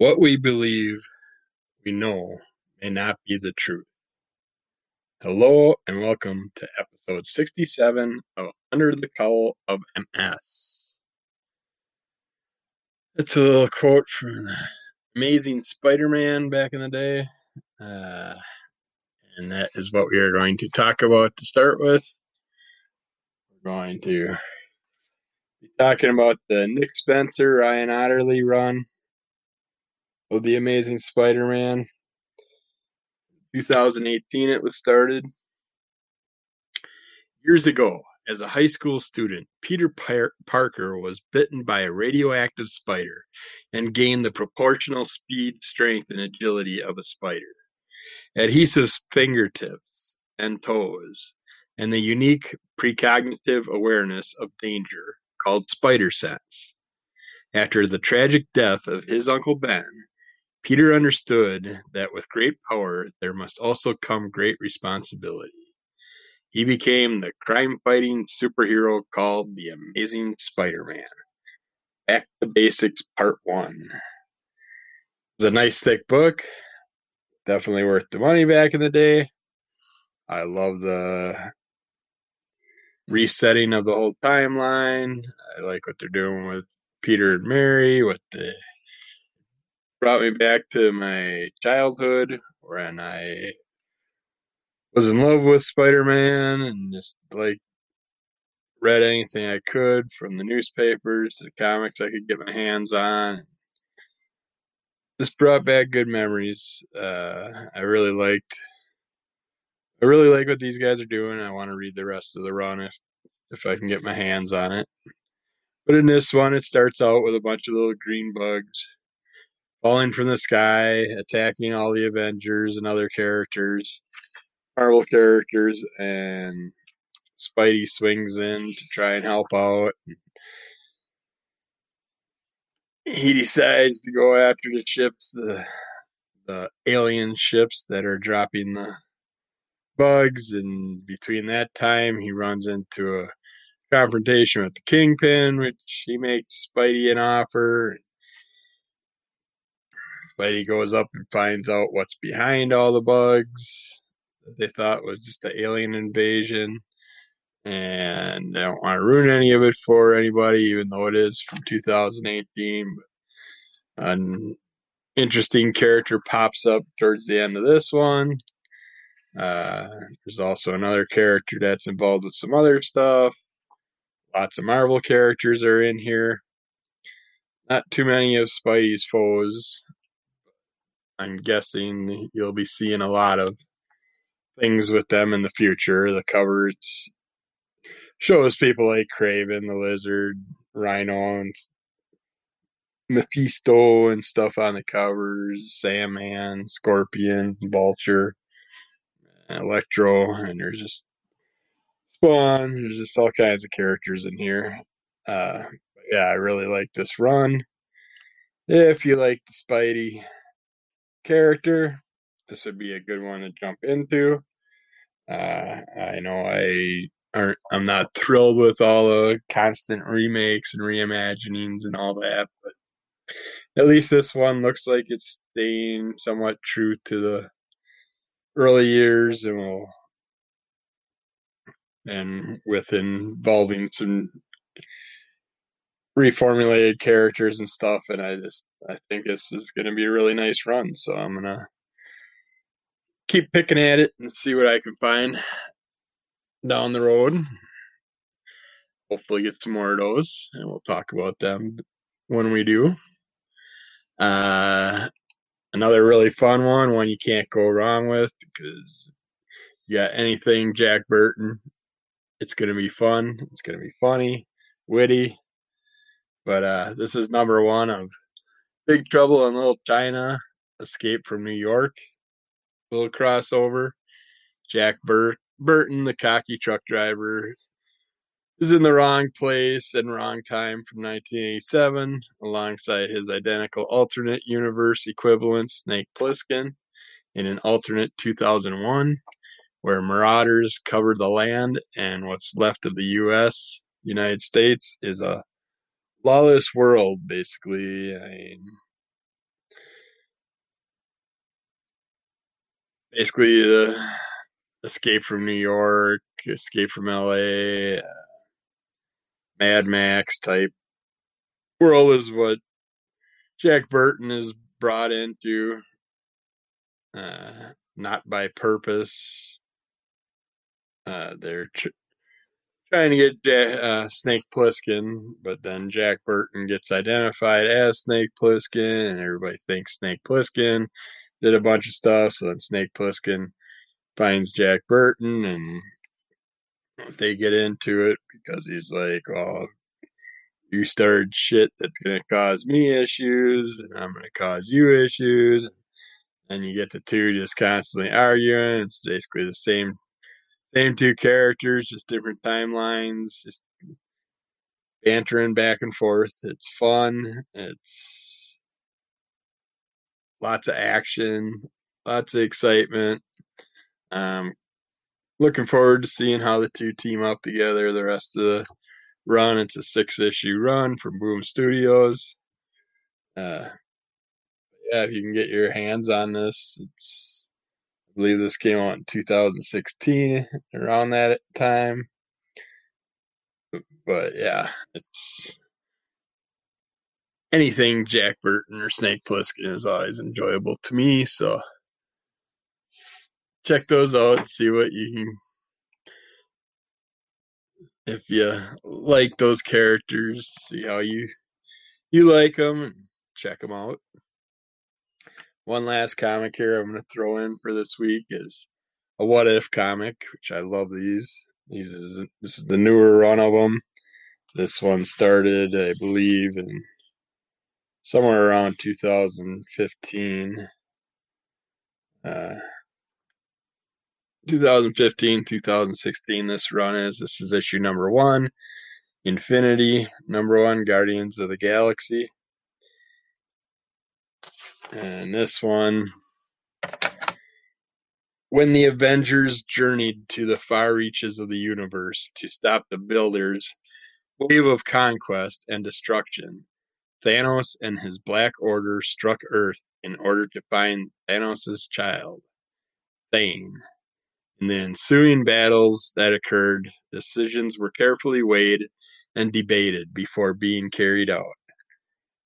What we believe we know may not be the truth. Hello and welcome to episode 67 of Under the Cowl of MS. It's a little quote from the Amazing Spider Man back in the day. Uh, and that is what we are going to talk about to start with. We're going to be talking about the Nick Spencer, Ryan Ottley run of The Amazing Spider Man. 2018 it was started. Years ago, as a high school student, Peter Par- Parker was bitten by a radioactive spider and gained the proportional speed, strength, and agility of a spider, adhesive fingertips and toes, and the unique precognitive awareness of danger called spider sense. After the tragic death of his Uncle Ben, Peter understood that with great power there must also come great responsibility. He became the crime-fighting superhero called the Amazing Spider-Man. Back to Basics Part 1. It's a nice thick book. Definitely worth the money back in the day. I love the resetting of the whole timeline. I like what they're doing with Peter and Mary, what the brought me back to my childhood when I was in love with Spider-Man and just like read anything I could from the newspapers to the comics I could get my hands on. This brought back good memories. Uh, I really liked. I really like what these guys are doing. I want to read the rest of the run if if I can get my hands on it. But in this one, it starts out with a bunch of little green bugs falling from the sky, attacking all the Avengers and other characters, Marvel characters, and Spidey swings in to try and help out. He decides to go after the ships, the the alien ships that are dropping the bugs, and between that time, he runs into a confrontation with the Kingpin, which he makes Spidey an offer. Spidey goes up and finds out what's behind all the bugs they thought was just the alien invasion. And I don't want to ruin any of it for anybody, even though it is from 2018. But an interesting character pops up towards the end of this one. Uh, there's also another character that's involved with some other stuff. Lots of Marvel characters are in here. Not too many of Spidey's foes. I'm guessing you'll be seeing a lot of things with them in the future. The covers shows people like Kraven, the Lizard, Rhino, and Mephisto and stuff on the covers. Sandman, Scorpion, Vulture, Electro, and there's just Spawn. There's just all kinds of characters in here. Uh, yeah, I really like this run. If you like the Spidey character, this would be a good one to jump into. Uh, I know I aren't, I'm not thrilled with all the constant remakes and reimaginings and all that, but at least this one looks like it's staying somewhat true to the early years and will and with involving some reformulated characters and stuff and I just I think this is going to be a really nice run so I'm going to keep picking at it and see what I can find down the road. Hopefully get some more of those and we'll talk about them when we do. Uh another really fun one one you can't go wrong with because you got anything Jack Burton it's going to be fun it's going to be funny witty but uh, this is number one of Big Trouble in Little China, Escape from New York, little crossover. Jack Bur- Burton, the cocky truck driver, is in the wrong place and wrong time from 1987, alongside his identical alternate universe equivalent, Snake Plissken, in an alternate 2001, where marauders cover the land and what's left of the U.S. United States is a lawless world, basically. I mean, basically, uh, escape from New York, escape from LA, uh, Mad Max type world is what Jack Burton is brought into. Uh, not by purpose. Uh, they're tr- trying to get uh, Snake Plissken, but then Jack Burton gets identified as Snake Plissken, and everybody thinks Snake Plissken did a bunch of stuff. So then Snake Plissken finds Jack Burton, and they get into it because he's like, "Oh, you started shit that's gonna cause me issues, and I'm gonna cause you issues." And you get the two just constantly arguing. It's basically the same same two characters, just different timelines, just bantering back and forth. It's fun. It's lots of action, lots of excitement. Um, looking forward to seeing how the two team up together the rest of the run. It's a six issue run from Boom Studios. Uh, yeah, if you can get your hands on this, it's I believe this came out in 2016, around that time. But yeah, it's anything Jack Burton or Snake Plissken is always enjoyable to me. So check those out. See what you can. If you like those characters, see how you you like them, check them out. One last comic here I'm going to throw in for this week is a What If comic, which I love these. These is this is the newer run of them. This one started, I believe, in somewhere around 2015. Uh, 2015, 2016, this run is. This is issue number one. Infinity, number one, Guardians of the Galaxy. And this one, when the Avengers journeyed to the far reaches of the universe to stop the Builders' wave of conquest and destruction, Thanos and his Black Order struck Earth in order to find Thanos' child, Thane. In the ensuing battles that occurred, decisions were carefully weighed and debated before being carried out,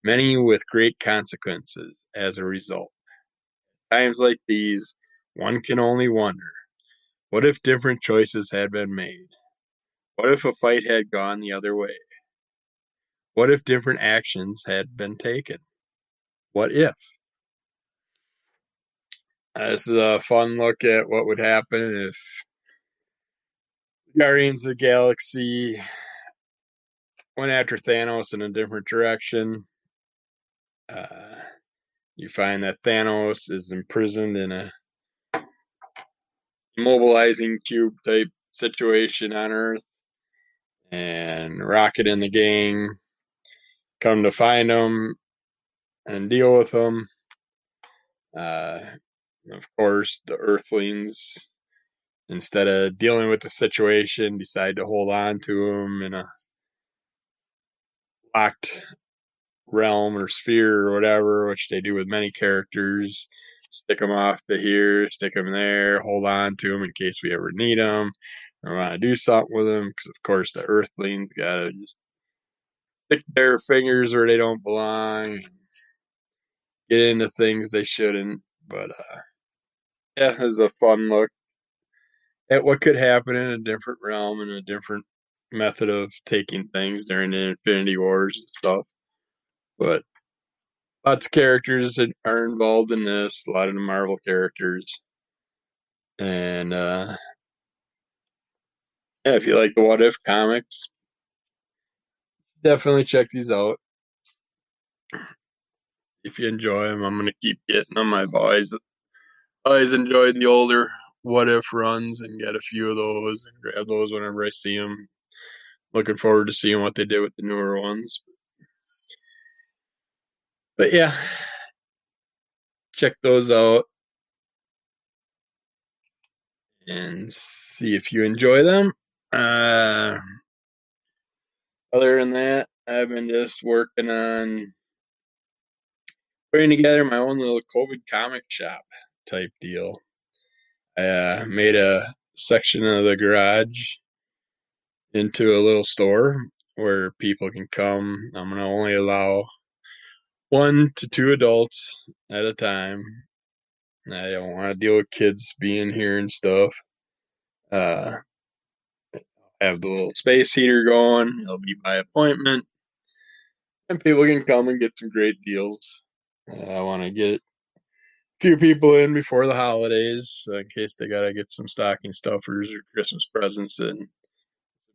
many with great consequences as a result. Times like these, one can only wonder what if different choices had been made? What if a fight had gone the other way? What if different actions had been taken? What if? Uh, this is a fun look at what would happen if Guardians of the Galaxy went after Thanos in a different direction. Uh, you find that Thanos is imprisoned in a mobilizing cube type situation on Earth, and Rocket and the gang come to find him and deal with him. Uh, of course, the Earthlings, instead of dealing with the situation, decide to hold on to him in a locked realm or sphere or whatever, which they do with many characters. Stick them off to here, stick them there, hold on to them in case we ever need them or want to do something with them. Because, of course, the Earthlings got to just stick their fingers where they don't belong, get into things they shouldn't. But, uh, yeah, it's a fun look at what could happen in a different realm and a different method of taking things during the Infinity Wars and stuff. But lots of characters that are involved in this, a lot of the Marvel characters. And uh yeah, if you like the What If comics, definitely check these out. If you enjoy them, I'm gonna keep getting them. I've always always enjoyed the older What If runs and get a few of those and grab those whenever I see them. Looking forward to seeing what they did with the newer ones. But yeah, check those out and see if you enjoy them. Uh, other than that, I've been just working on putting together my own little COVID comic shop type deal. I uh, made a section of the garage into a little store where people can come. I'm gonna only allow one to two adults at a time. I don't want to deal with kids being here and stuff. Uh, have the little space heater going. It'll be by appointment, and people can come and get some great deals. Uh, I want to get a few people in before the holidays in case they gotta get some stocking stuffers or Christmas presents. And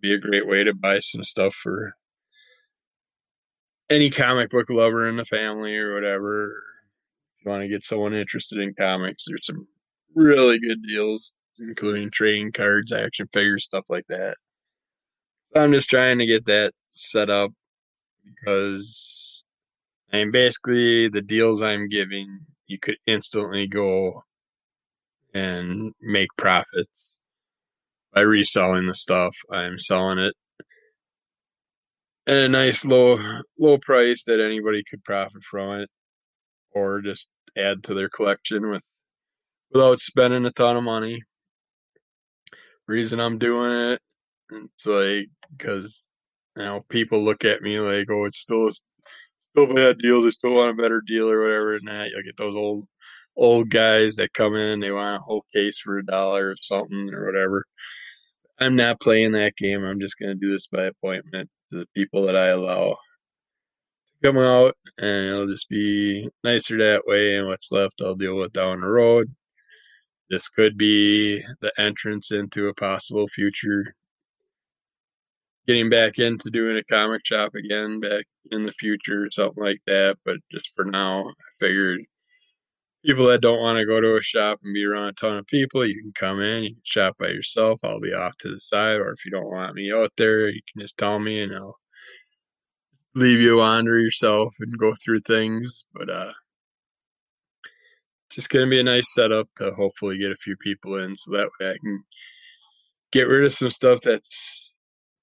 be a great way to buy some stuff for any comic book lover in the family or whatever. If you want to get someone interested in comics, there's some really good deals, including trading cards, action figures, stuff like that. So I'm just trying to get that set up because I mean basically the deals I'm giving you could instantly go and make profits by reselling the stuff. I'm selling it a nice low low price that anybody could profit from it or just add to their collection with without spending a ton of money. Reason I'm doing it, it's like because you know people look at me like, oh, it's still a, still a bad deal. They still want a better deal or whatever, and that you'll get those old old guys that come in they want a whole case for a dollar or something or whatever. I'm not playing that game. I'm just gonna do this by appointment to the people that I allow to come out, and it'll just be nicer that way. And what's left, I'll deal with down the road. This could be the entrance into a possible future getting back into doing a comic shop again back in the future, something like that. But just for now, I figured people that don't want to go to a shop and be around a ton of people, you can come in, you can shop by yourself. I'll be off to the side, or if you don't want me out there, you can just tell me and I'll leave you wander yourself and go through things. But uh just gonna be a nice setup to hopefully get a few people in so that way I can get rid of some stuff that's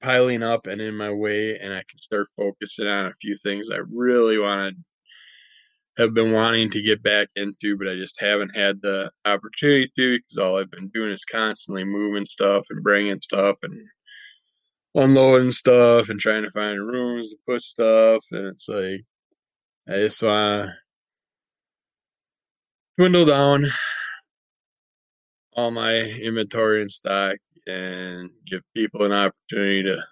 piling up and in my way and I can start focusing on a few things I really want to have been wanting to get back into, but I just haven't had the opportunity to because all I've been doing is constantly moving stuff and bringing stuff and unloading stuff and trying to find rooms to put stuff. And it's like, I just want to dwindle down all my inventory and stock and give people an opportunity to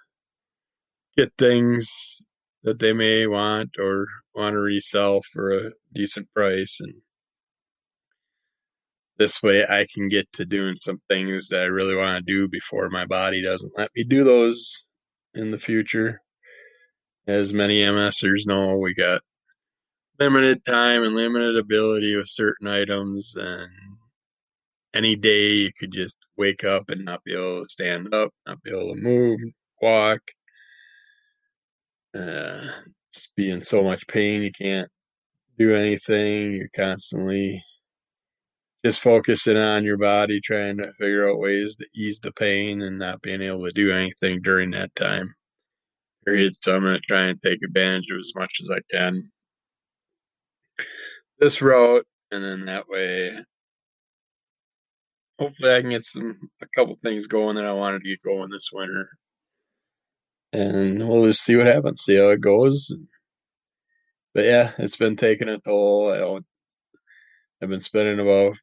get things that they may want or want to resell for a decent price and this way I can get to doing some things that I really want to do before my body doesn't let me do those in the future. As many MSers know, we got limited time and limited ability with certain items and any day you could just wake up and not be able to stand up, not be able to move, walk, uh, just be in so much pain you can't do anything. You're constantly just focusing on your body, trying to figure out ways to ease the pain and not being able to do anything during that time. Period. So I'm going to try and take advantage of as much as I can. This route, and then that way, hopefully I can get some a couple things going that I wanted to get going this winter and we'll just see what happens, see how it goes. But yeah, it's been taking a toll. I don't, I've been spending about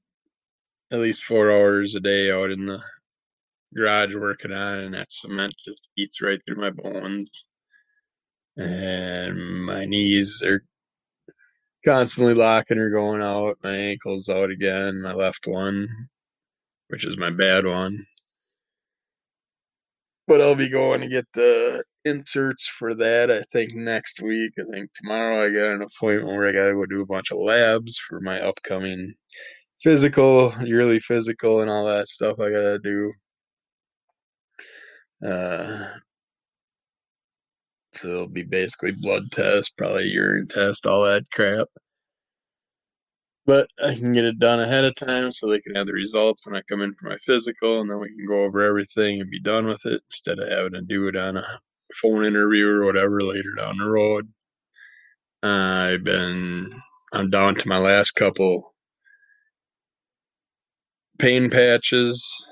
at least four hours a day out in the garage working on it, and that cement just eats right through my bones. And my knees are constantly locking or going out. My ankle's out again, my left one, which is my bad one but I'll be going to get the inserts for that. I think next week. I think tomorrow I got an appointment where I got to go do a bunch of labs for my upcoming physical, yearly physical, and all that stuff I got to do. Uh, so it'll be basically blood test, probably urine test, all that crap. But I can get it done ahead of time so they can have the results when I come in for my physical, and then we can go over everything and be done with it instead of having to do it on a phone interview or whatever later down the road. I've been, I'm down to my last couple pain patches,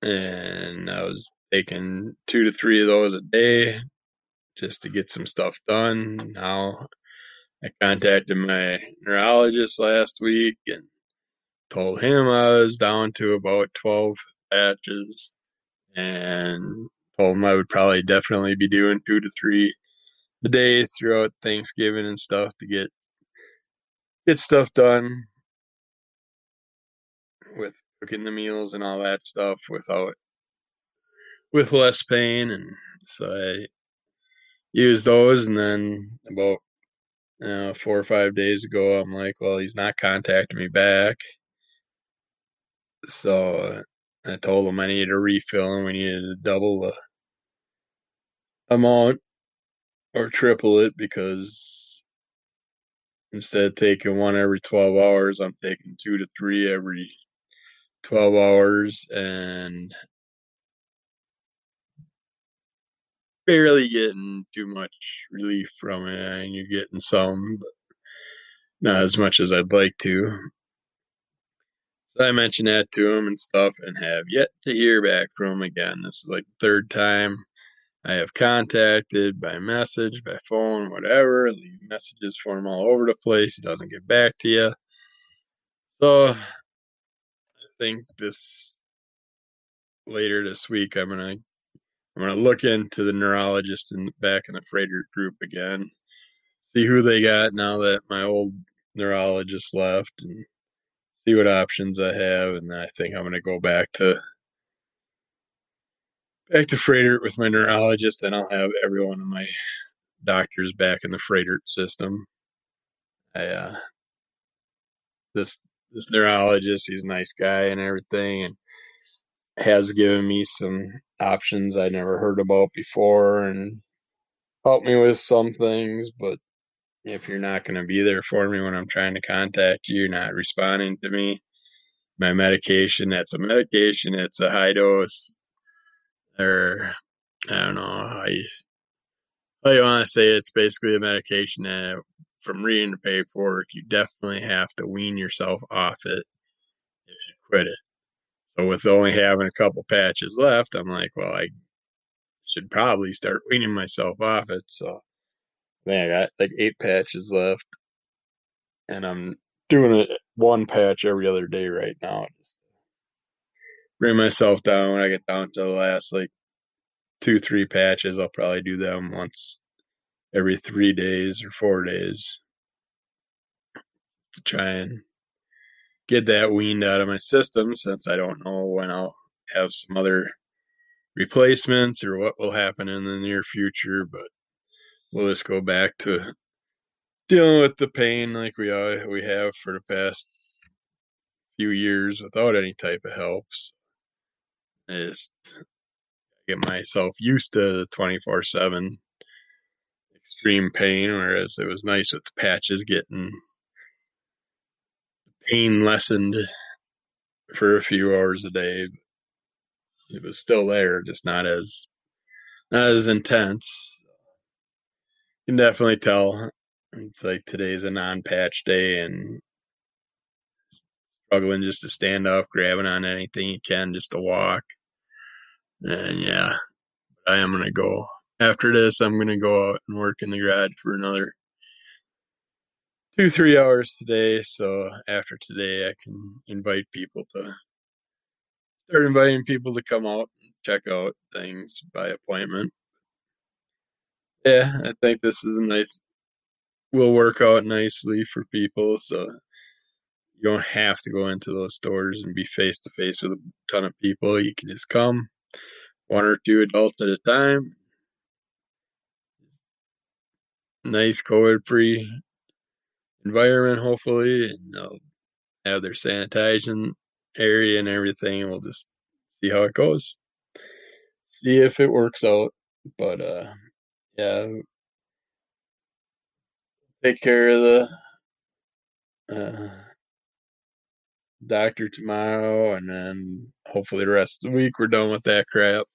and I was taking two to three of those a day just to get some stuff done. Now I contacted my neurologist last week and told him I was down to about 12 patches and told him I would probably definitely be doing two to three a day throughout Thanksgiving and stuff to get get stuff done with cooking the meals and all that stuff without with less pain. And so I used those and then about uh, four or five days ago I'm like well he's not contacting me back. So I told him I needed a refill and we needed to double the amount or triple it because instead of taking one every 12 hours I'm taking two to three every 12 hours and barely getting too much relief from it. and you're getting some, but not as much as I'd like to. So I mentioned that to him and stuff and have yet to hear back from him again. This is like third time I have contacted by message, by phone, whatever, leave messages for him all over the place. He doesn't get back to you. So I think this later this week I'm gonna I'm gonna look into the neurologist in back in the Froedtert group again, see who they got now that my old neurologist left, and see what options I have. And then I think I'm gonna go back to back to Froedtert with my neurologist, and I'll have every one of my doctors back in the Froedtert system. I uh, this this neurologist, he's a nice guy and everything, and has given me some options I never heard about before and help me with some things, but if you're not going to be there for me when I'm trying to contact you, not responding to me. My medication, that's a medication, it's a high dose, or I don't know how you want to say it. It's basically a medication that, from reading the paperwork, you definitely have to wean yourself off it if you quit it. So with only having a couple patches left, I'm like, well, I should probably start weaning myself off it. So man, I got like eight patches left, and I'm doing it one patch every other day right now. Just bring myself down. When I get down to the last like two, three patches, I'll probably do them once every three days or four days to try and get that weaned out of my system since I don't know when I'll have some other replacements or what will happen in the near future, but we'll just go back to dealing with the pain like we we have for the past few years without any type of helps. I just get myself used to the 24 7 extreme pain, whereas it was nice with the patches getting pain lessened for a few hours a day. It was still there, just not as not as intense. You can definitely tell it's like today's a non-patch day and struggling just to stand up, grabbing on anything you can just to walk. And yeah, I am gonna go after this. I'm gonna go out and work in the garage for another two, three hours today. So after today, I can invite people to start inviting people to come out and check out things by appointment. Yeah, I think this is a nice, will work out nicely for people. So you don't have to go into those stores and be face to face with a ton of people. You can just come, one or two adults at a time. Nice COVID free environment, hopefully, and they'll have their sanitizing area and everything. We'll just see how it goes. See if it works out. But uh yeah. Take care of the uh doctor tomorrow and then hopefully the rest of the week we're done with that crap.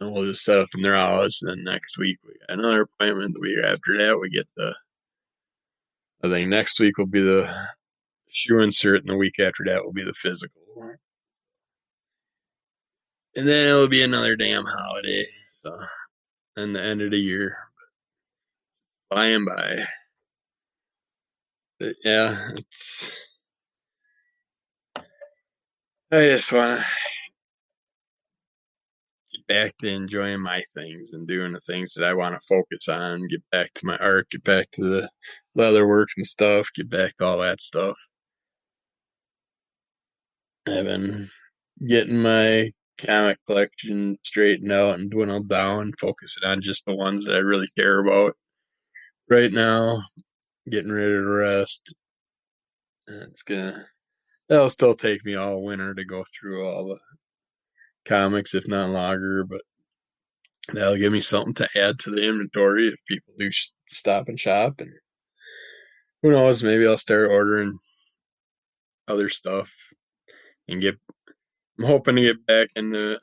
And we'll just set up the neurologist and then next week we got another appointment. The week after that we get the I think next week will be the shoe insert, and the week after that will be the physical. And then it'll be another damn holiday. So, and the end of the year. By and by. But yeah, it's. I just want to get back to enjoying my things and doing the things that I want to focus on. Get back to my art, get back to the leather work and stuff, get back all that stuff. I've been getting my comic collection straightened out and dwindled down, focusing on just the ones that I really care about right now. Getting rid of the rest. It's gonna that'll still take me all winter to go through all the comics, if not longer, but that'll give me something to add to the inventory if people do stop and shop. And who knows, maybe I'll start ordering other stuff and get. I'm hoping to get back into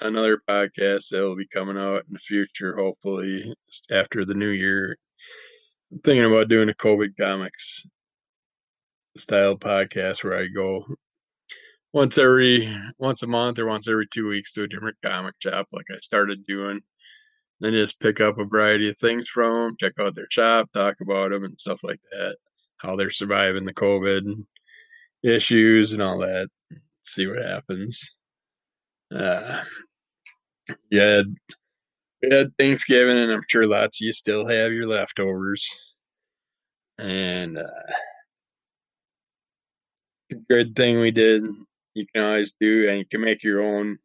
another podcast that will be coming out in the future, hopefully after the new year. I'm thinking about doing a COVID comics style podcast where I go once every once a month or once every two weeks to a different comic shop like I started doing. Then just pick up a variety of things from them, check out their shop, talk about them and stuff like that. How they're surviving the COVID issues and all that. See what happens. Uh, yeah, we had Thanksgiving, and I'm sure lots of you still have your leftovers. And uh, good thing we did. You can always do, and you can make your own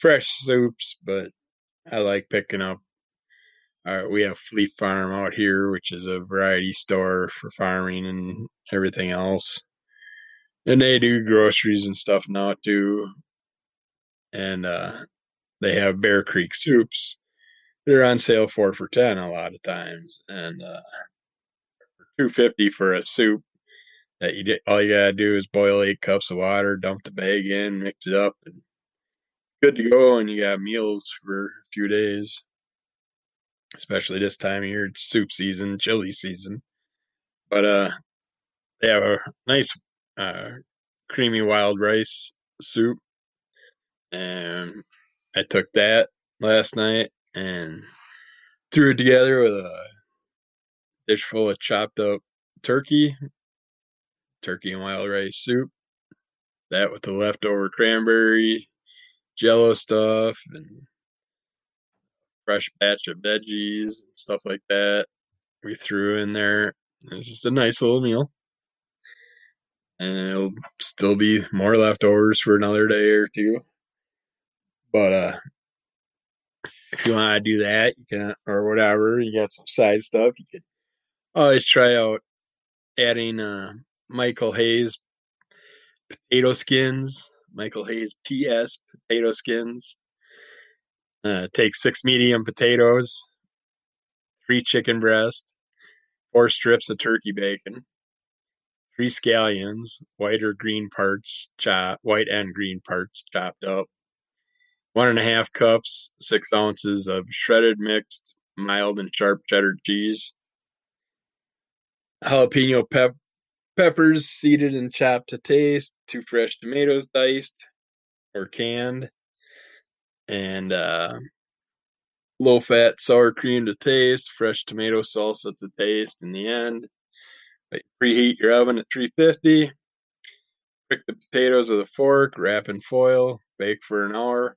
fresh soups. But I like picking up. Uh, we have Fleet Farm out here, which is a variety store for farming and everything else. And they do groceries and stuff now too. And uh, they have Bear Creek soups. They're on sale four for ten a lot of times, and uh, two fifty for a soup that you did, all you gotta do is boil eight cups of water, dump the bag in, mix it up, and good to go. And you got meals for a few days, especially this time of year. It's soup season, chili season. But uh, they have a nice uh, creamy wild rice soup, and I took that last night and threw it together with a dish full of chopped up turkey turkey and wild rice soup. That with the leftover cranberry, jello stuff, and fresh batch of veggies and stuff like that. We threw in there. It's just a nice little meal. And it'll still be more leftovers for another day or two. But uh if you want to do that, you can or whatever, you got some side stuff, you could always try out adding uh Michael Hayes potato skins. Michael Hayes PS potato skins. Uh, take six medium potatoes, three chicken breasts, four strips of turkey bacon, three scallions, white or green parts white and green parts chopped up, one and a half cups, six ounces of shredded mixed mild and sharp cheddar cheese, jalapeno pep peppers seeded and chopped to taste, two fresh tomatoes diced or canned, and uh, low fat sour cream to taste, fresh tomato salsa to taste in the end. Preheat your oven at 350. Pick the potatoes with a fork, wrap in foil, bake for an hour.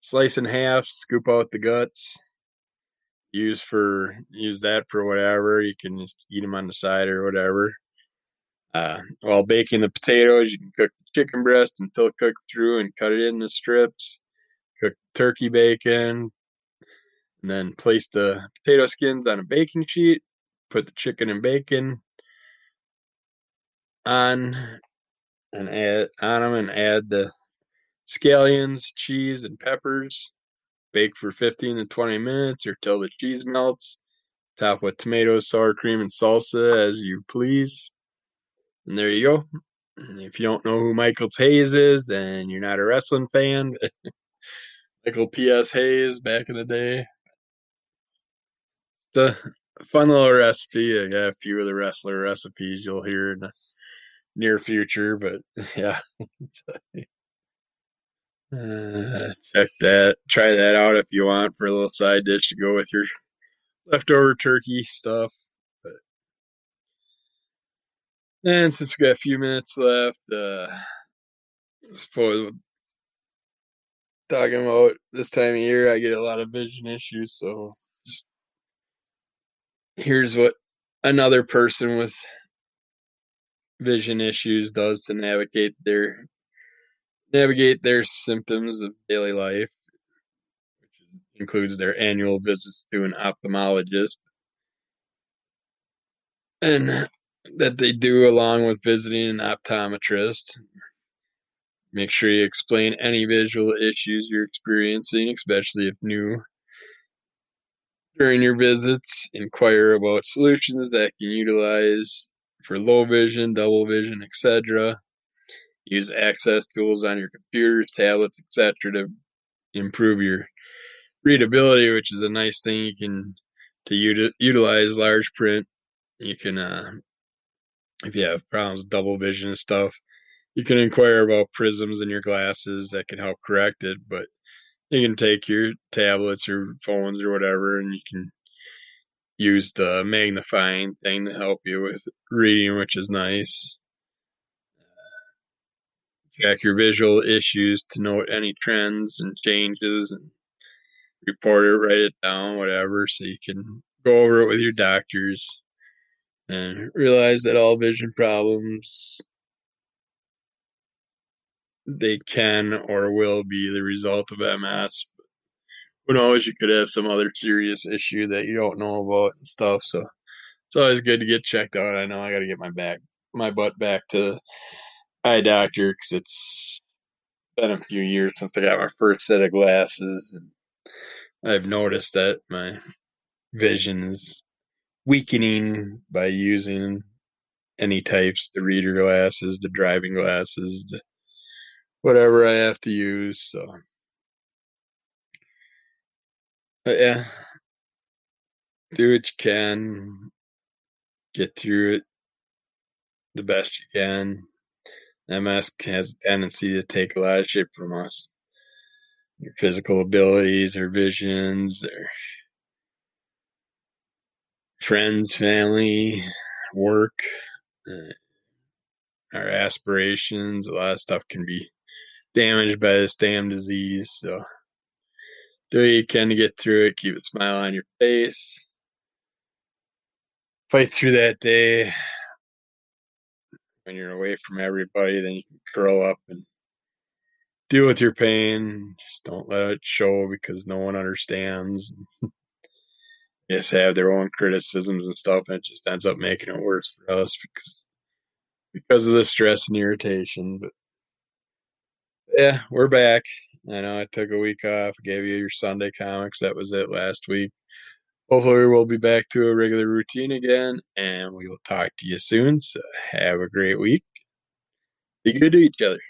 Slice in half, scoop out the guts. Use for use that for whatever. You can just eat them on the side or whatever. Uh, while baking the potatoes, you can cook the chicken breast until cooked through and cut it into strips. Cook turkey bacon, and then place the potato skins on a baking sheet. Put the chicken and bacon on and add on them and add the scallions, cheese, and peppers. Bake for 15 to 20 minutes or till the cheese melts. Top with tomatoes, sour cream, and salsa as you please. And there you go. If you don't know who Michael Hayes is, then you're not a wrestling fan. Michael P.S. Hayes back in the day. The fun little recipe. I got a few of the wrestler recipes you'll hear in the near future, but yeah. Uh, check that. Try that out if you want for a little side dish to go with your leftover turkey stuff. And since we got a few minutes left, uh, I suppose talking about this time of year, I get a lot of vision issues. So just here's what another person with vision issues does to navigate their navigate their symptoms of daily life, which includes their annual visits to an ophthalmologist, and that they do along with visiting an optometrist. Make sure you explain any visual issues you're experiencing, especially if new. During your visits, inquire about solutions that can utilize for low vision, double vision, etc. Use access tools on your computers, tablets, etc. to improve your readability, which is a nice thing you can to uti- utilize large print. You can, uh, if you have problems with double vision and stuff, you can inquire about prisms in your glasses that can help correct it. But you can take your tablets or phones or whatever, and you can use the magnifying thing to help you with reading, which is nice. Check your visual issues to note any trends and changes and report it, write it down, whatever, so you can go over it with your doctors and realize that all vision problems they can or will be the result of MS. But who knows? You could have some other serious issue that you don't know about and stuff. So it's always good to get checked out. I know I got to get my back, my butt back to eye doctor because it's been a few years since I got my first set of glasses, and I've noticed that my vision is weakening by using any types, the reader glasses, the driving glasses, the whatever I have to use. So, but yeah, do what you can, get through it the best you can. MS has a tendency to take a lot of shit from us. Your physical abilities, our visions, our friends, family, work, uh, our aspirations. A lot of stuff can be damaged by this damn disease. So do what you can to get through it. Keep a smile on your face. Fight through that day. When you're away from everybody, then you can curl up and deal with your pain. Just don't let it show because no one understands. just have their own criticisms and stuff, and it just ends up making it worse for us because because of the stress and irritation. But yeah, we're back. I know I took a week off, gave you your Sunday comics. That was it last week. Hopefully, we'll be back to a regular routine again, and we will talk to you soon. So, have a great week. Be good to each other.